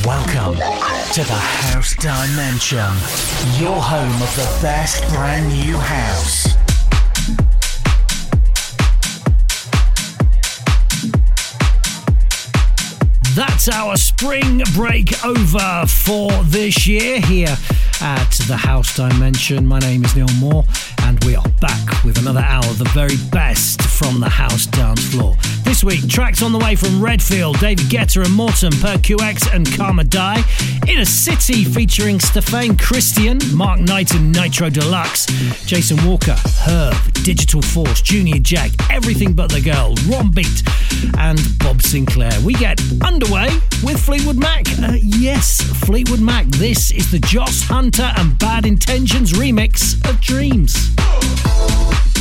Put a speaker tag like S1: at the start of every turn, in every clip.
S1: Welcome to the House Dimension, your home of the best brand new house.
S2: That's our spring break over for this year here at the House Dimension. My name is Neil Moore, and we are back with another hour of the very best from the house dance floor. This week, tracks on the way from Redfield, David Guetta and Morten, Per QX and Karma Die. Inner City featuring Stefan Christi'an, Mark Knight and Nitro Deluxe, Jason Walker, Herb, Digital Force, Junior Jack, Everything But the Girl, Rombe4t, and Bob Sinclar. We get underway with Fleetwood Mac. Uh, yes, Fleetwood Mac. This is the Josh Hunter and Bad Intentions remix of Dreams.
S1: The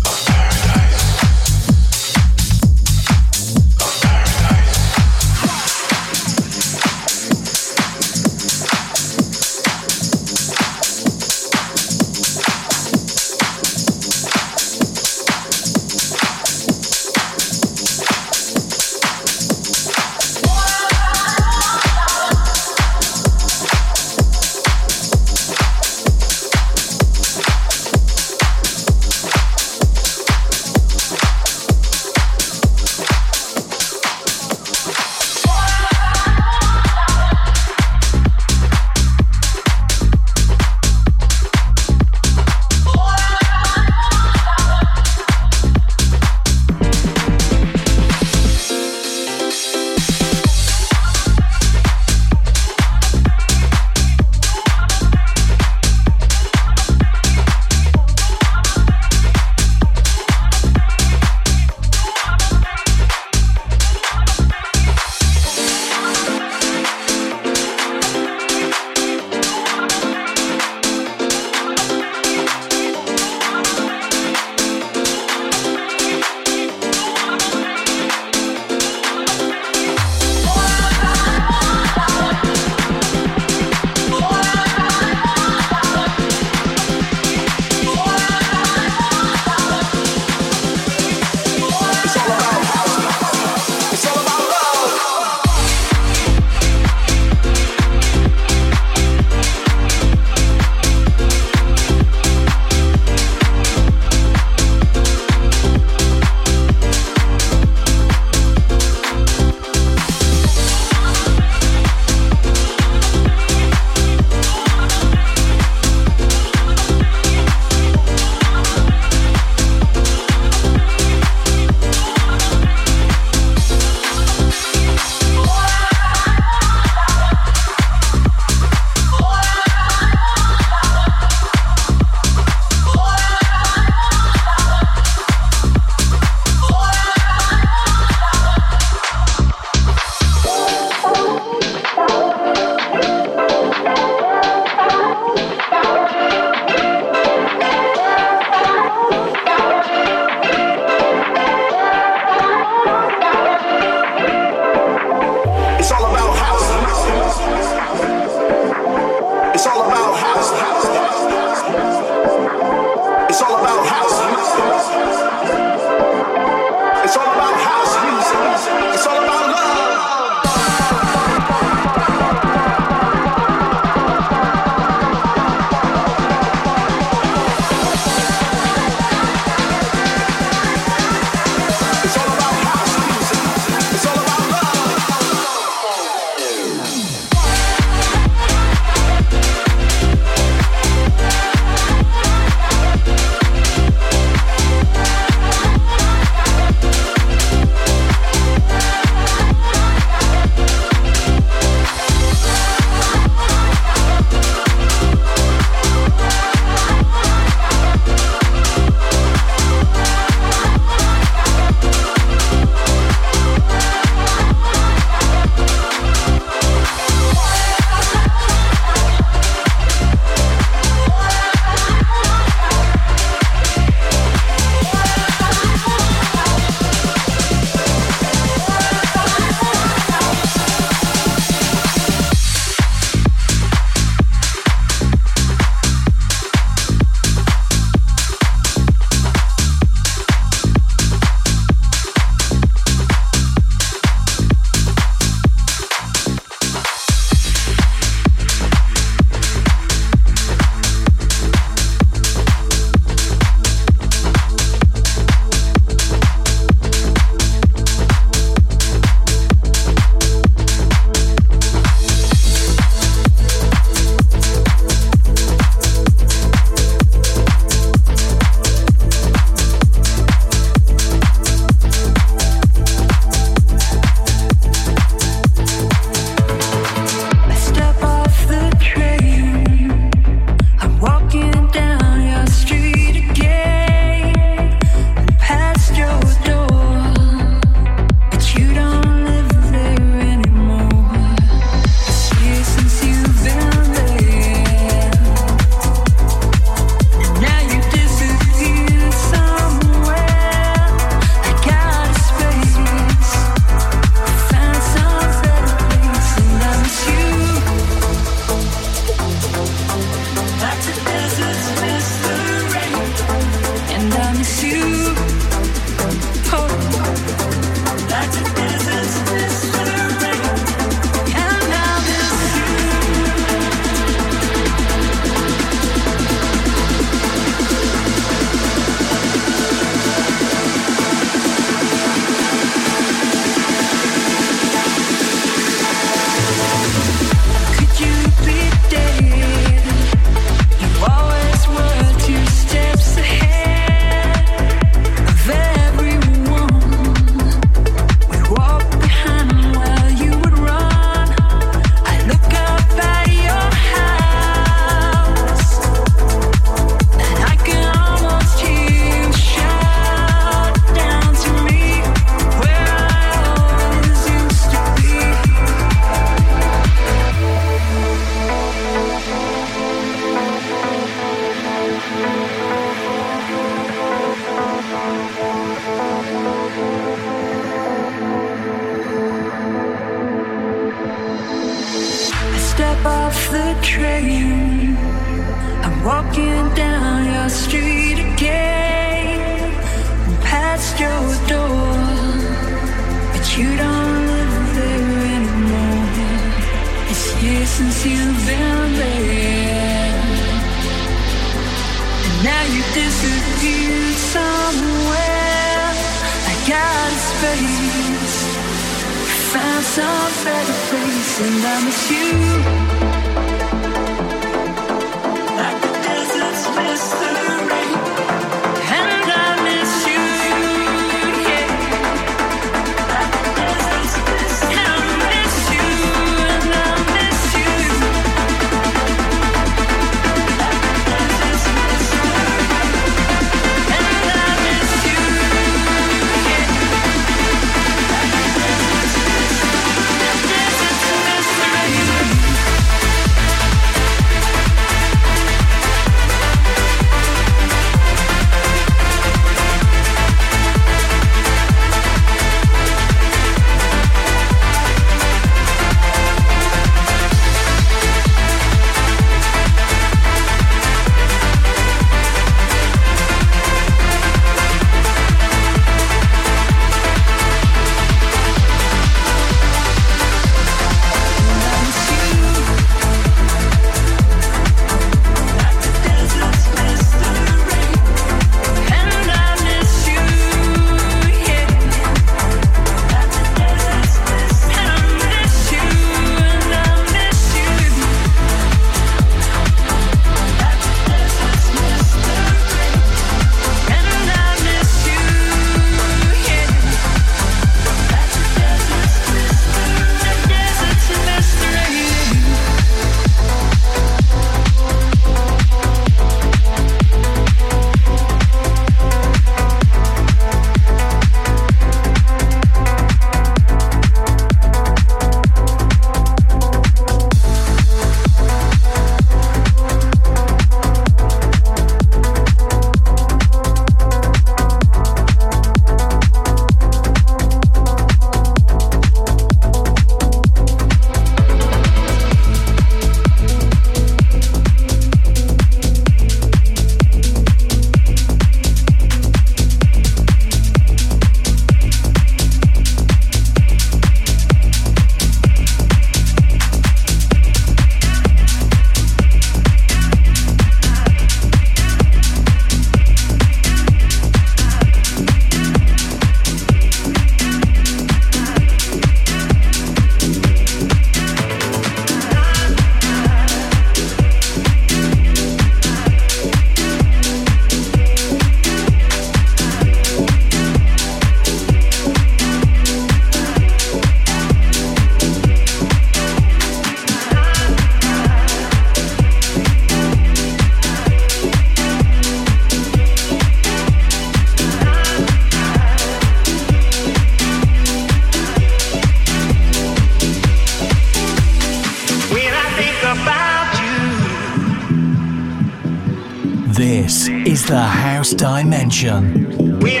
S1: House Dimension.
S3: When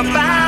S3: about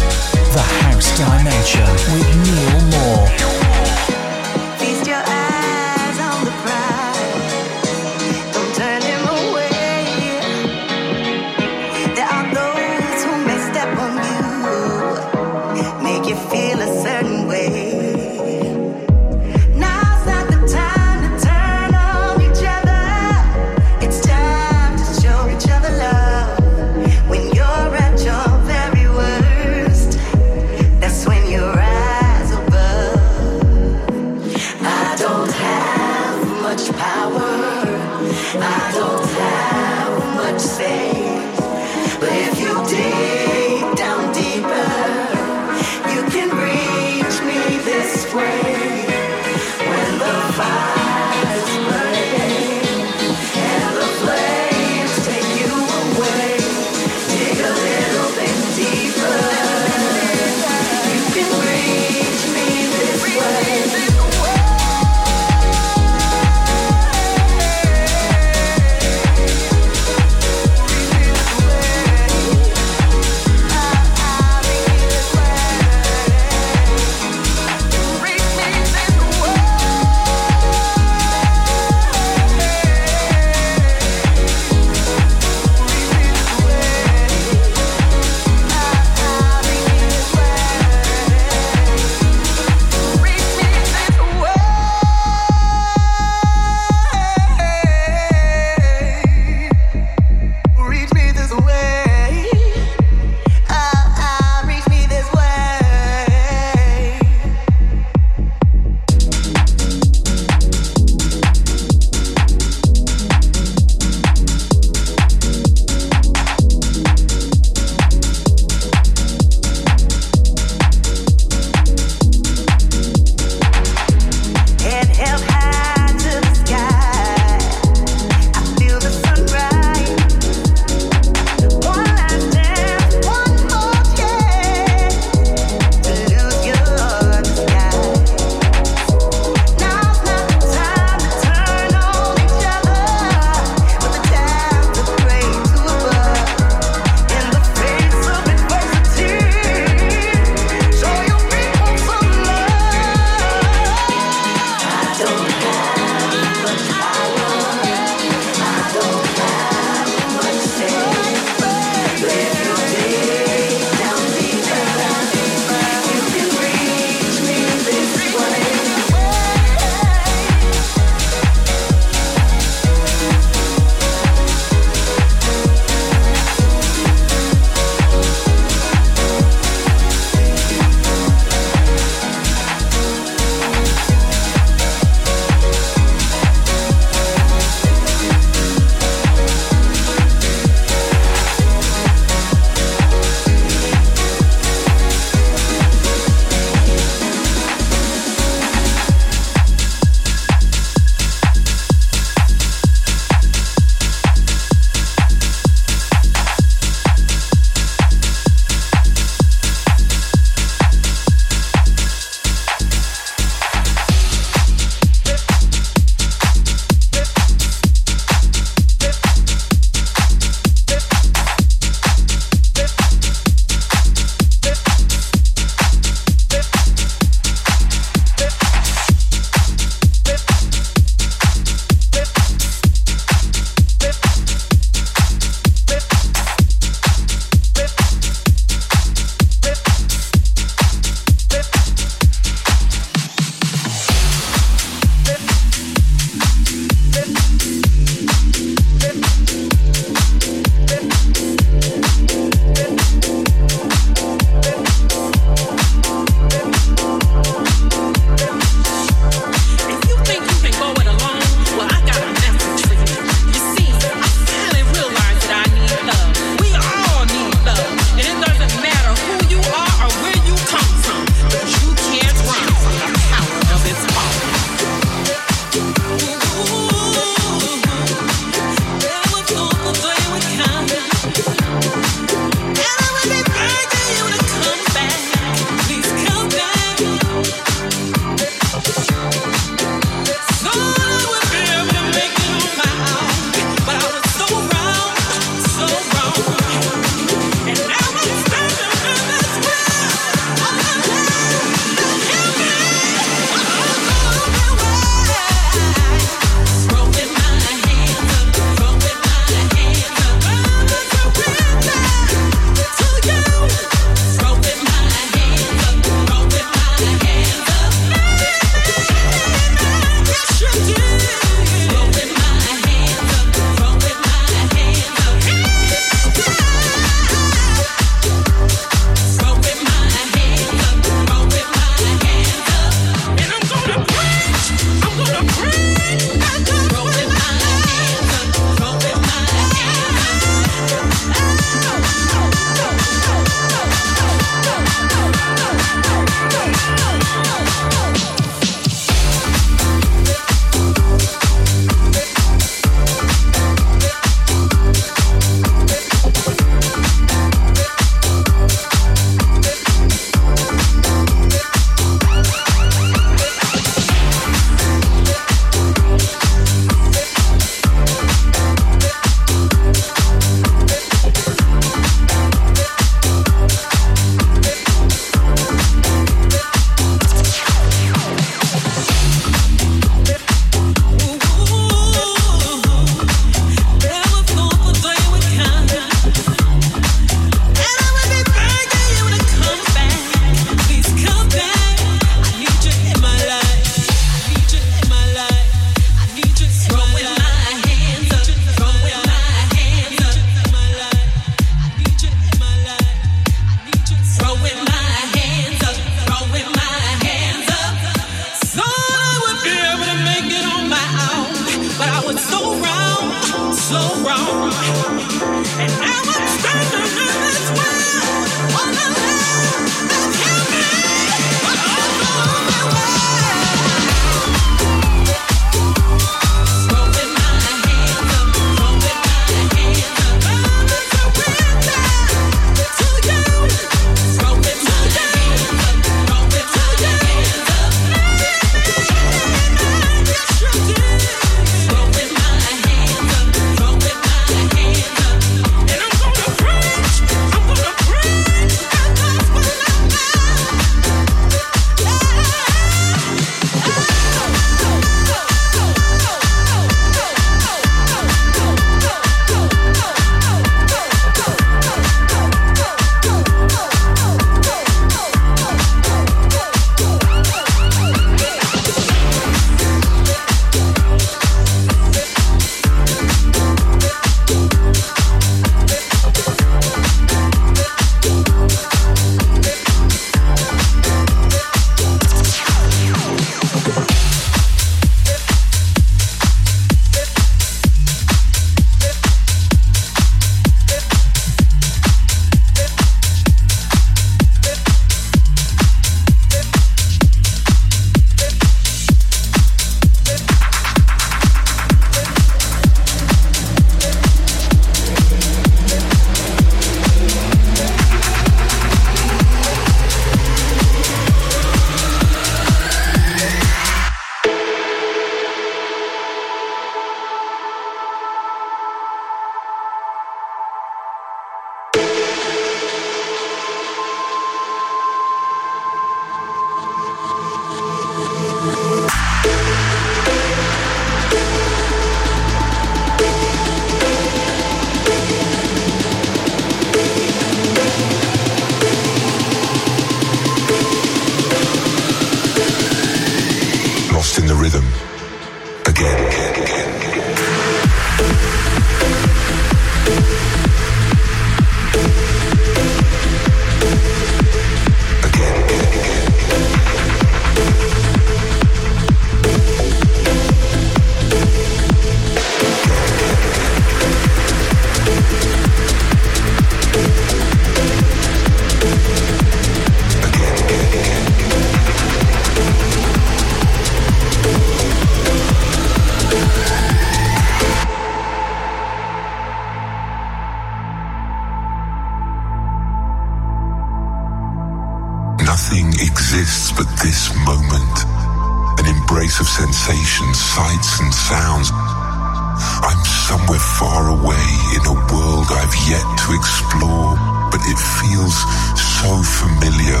S4: Embrace of sensations, sights, and sounds. I'm somewhere far away in a world I've yet to explore, but it feels so familiar.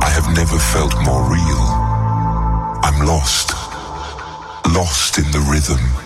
S4: I have never felt more real. I'm lost, lost in the rhythm.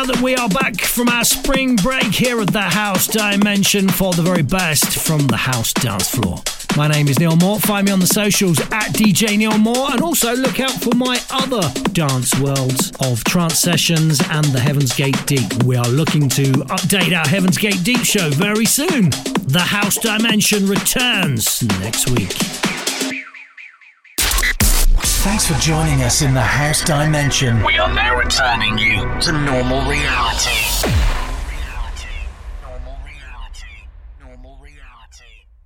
S2: Now that we are back from our spring break here at the House Dimension for the very best from the house dance floor. My name is Neil Moore. Find me on the socials at DJ Neil Moore and also look out for my other dance worlds of trance sessions and the Heaven's Gate Deep. We are looking to update our Heaven's Gate Deep show very soon. The House Dimension returns next week.
S1: Thanks for joining us in the House Dimension.
S3: We are now returning you to normal reality.